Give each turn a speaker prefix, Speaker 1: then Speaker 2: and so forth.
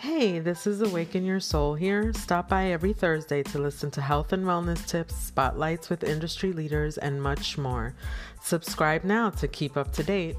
Speaker 1: Hey, this is Awaken Your Soul here. Stop by every Thursday to listen to health and wellness tips, spotlights with industry leaders, and much more. Subscribe now to keep up to date.